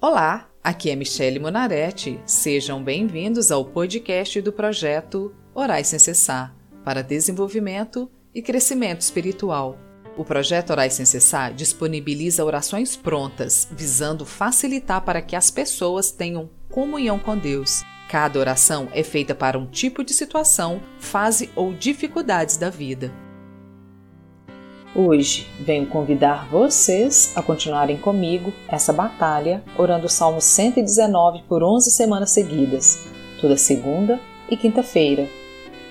Olá, aqui é Michele Monaretti. Sejam bem-vindos ao podcast do projeto Orais Sem Cessar para desenvolvimento e crescimento espiritual. O projeto Orais Sem Cessar disponibiliza orações prontas, visando facilitar para que as pessoas tenham comunhão com Deus. Cada oração é feita para um tipo de situação, fase ou dificuldades da vida. Hoje venho convidar vocês a continuarem comigo essa batalha, orando o Salmo 119 por 11 semanas seguidas, toda segunda e quinta-feira.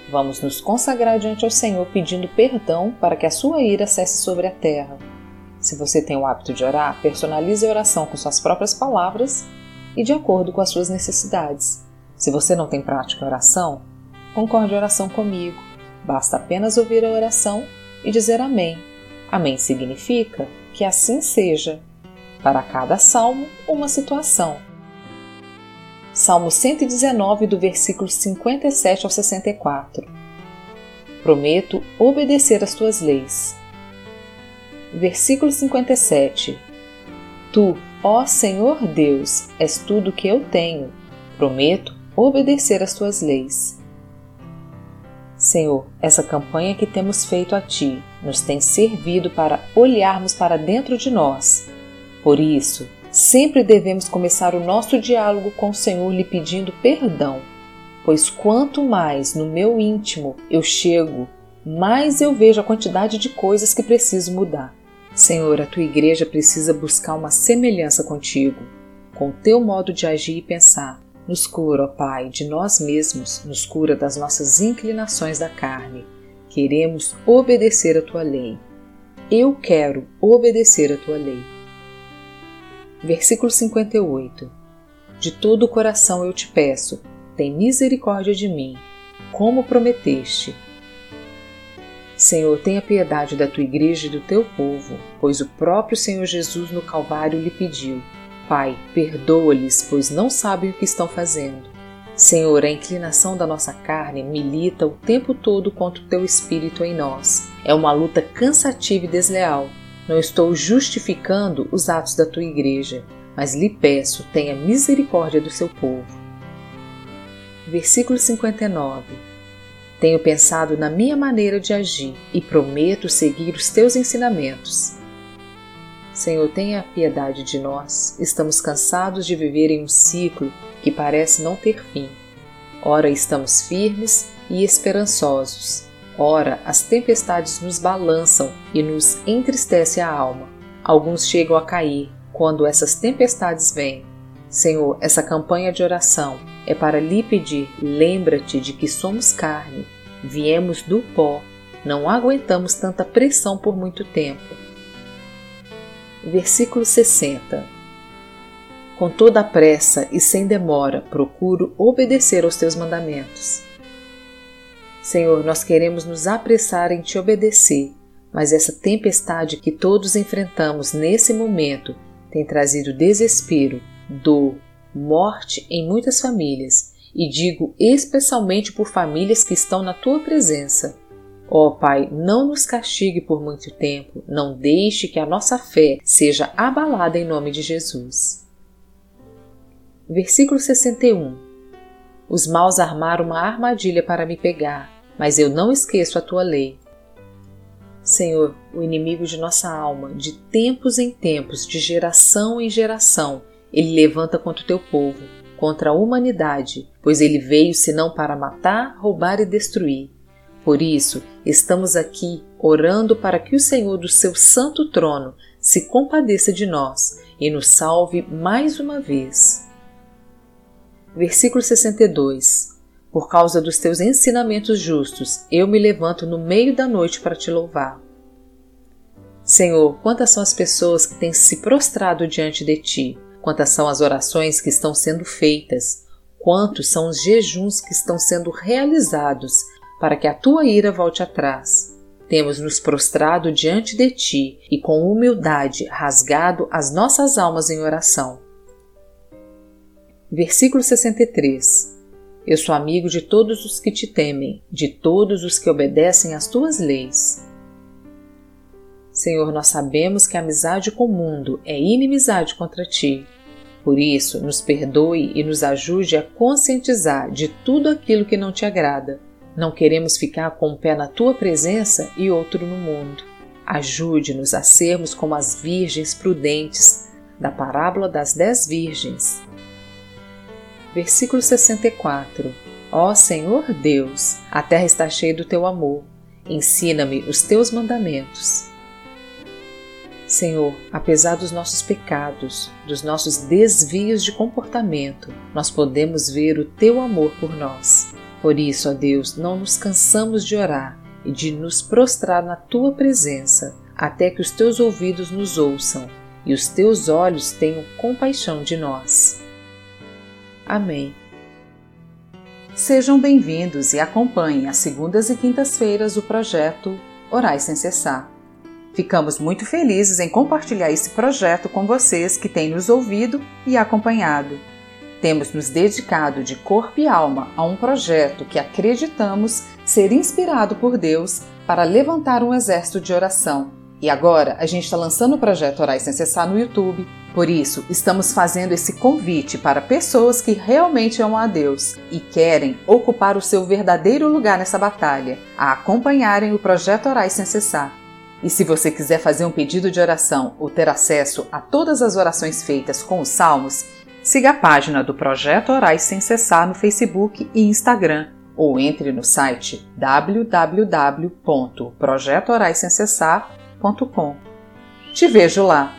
Vamos nos consagrar diante ao Senhor pedindo perdão para que a sua ira cesse sobre a terra. Se você tem o hábito de orar, personalize a oração com suas próprias palavras e de acordo com as suas necessidades. Se você não tem prática em oração, concorde a oração comigo. Basta apenas ouvir a oração e dizer Amém. Amém significa que assim seja. Para cada salmo, uma situação. Salmo 119, do versículo 57 ao 64. Prometo obedecer às tuas leis. Versículo 57. Tu, ó Senhor Deus, és tudo que eu tenho. Prometo obedecer às tuas leis. Senhor, essa campanha que temos feito a Ti nos tem servido para olharmos para dentro de nós. Por isso, sempre devemos começar o nosso diálogo com o Senhor lhe pedindo perdão, pois quanto mais no meu íntimo eu chego, mais eu vejo a quantidade de coisas que preciso mudar. Senhor, a tua igreja precisa buscar uma semelhança contigo, com o teu modo de agir e pensar nos cura, ó Pai, de nós mesmos, nos cura das nossas inclinações da carne. Queremos obedecer a tua lei. Eu quero obedecer a tua lei. Versículo 58. De todo o coração eu te peço, tem misericórdia de mim, como prometeste. Senhor, tenha piedade da tua igreja e do teu povo, pois o próprio Senhor Jesus no Calvário lhe pediu Pai, perdoa-lhes, pois não sabem o que estão fazendo. Senhor, a inclinação da nossa carne milita o tempo todo contra o teu espírito em nós. É uma luta cansativa e desleal. Não estou justificando os atos da tua igreja, mas lhe peço, tenha misericórdia do seu povo. Versículo 59 Tenho pensado na minha maneira de agir e prometo seguir os teus ensinamentos. Senhor, tenha piedade de nós. Estamos cansados de viver em um ciclo que parece não ter fim. Ora, estamos firmes e esperançosos. Ora, as tempestades nos balançam e nos entristece a alma. Alguns chegam a cair quando essas tempestades vêm. Senhor, essa campanha de oração é para lhe pedir: lembra-te de que somos carne, viemos do pó, não aguentamos tanta pressão por muito tempo Versículo 60 Com toda a pressa e sem demora procuro obedecer aos teus mandamentos. Senhor, nós queremos nos apressar em te obedecer, mas essa tempestade que todos enfrentamos nesse momento tem trazido desespero, dor, morte em muitas famílias, e digo especialmente por famílias que estão na tua presença. Ó oh, Pai, não nos castigue por muito tempo, não deixe que a nossa fé seja abalada em nome de Jesus. Versículo 61 Os maus armaram uma armadilha para me pegar, mas eu não esqueço a tua lei. Senhor, o inimigo de nossa alma, de tempos em tempos, de geração em geração, ele levanta contra o teu povo, contra a humanidade, pois ele veio senão para matar, roubar e destruir. Por isso, estamos aqui orando para que o Senhor do seu santo trono se compadeça de nós e nos salve mais uma vez. Versículo 62 Por causa dos teus ensinamentos justos, eu me levanto no meio da noite para te louvar. Senhor, quantas são as pessoas que têm se prostrado diante de ti? Quantas são as orações que estão sendo feitas? Quantos são os jejuns que estão sendo realizados para que a tua ira volte atrás. Temos nos prostrado diante de ti e com humildade rasgado as nossas almas em oração. Versículo 63 Eu sou amigo de todos os que te temem, de todos os que obedecem às tuas leis. Senhor, nós sabemos que a amizade com o mundo é inimizade contra ti. Por isso, nos perdoe e nos ajude a conscientizar de tudo aquilo que não te agrada. Não queremos ficar com um pé na tua presença e outro no mundo. Ajude-nos a sermos como as virgens prudentes da parábola das dez virgens. Versículo 64 Ó Senhor Deus, a terra está cheia do teu amor. Ensina-me os teus mandamentos. Senhor, apesar dos nossos pecados, dos nossos desvios de comportamento, nós podemos ver o teu amor por nós. Por isso, ó Deus, não nos cansamos de orar e de nos prostrar na tua presença, até que os teus ouvidos nos ouçam e os teus olhos tenham compaixão de nós. Amém. Sejam bem-vindos e acompanhem às segundas e quintas-feiras o projeto Orais Sem Cessar Ficamos muito felizes em compartilhar esse projeto com vocês que têm nos ouvido e acompanhado. Temos nos dedicado de corpo e alma a um projeto que acreditamos ser inspirado por Deus para levantar um exército de oração. E agora a gente está lançando o projeto Orais Sem Cessar no YouTube. Por isso, estamos fazendo esse convite para pessoas que realmente amam a Deus e querem ocupar o seu verdadeiro lugar nessa batalha, a acompanharem o projeto Orais Sem Cessar. E se você quiser fazer um pedido de oração ou ter acesso a todas as orações feitas com os salmos, siga a página do Projeto Orais Sem Cessar no Facebook e Instagram ou entre no site www.projetoraissemcessar.com. Te vejo lá!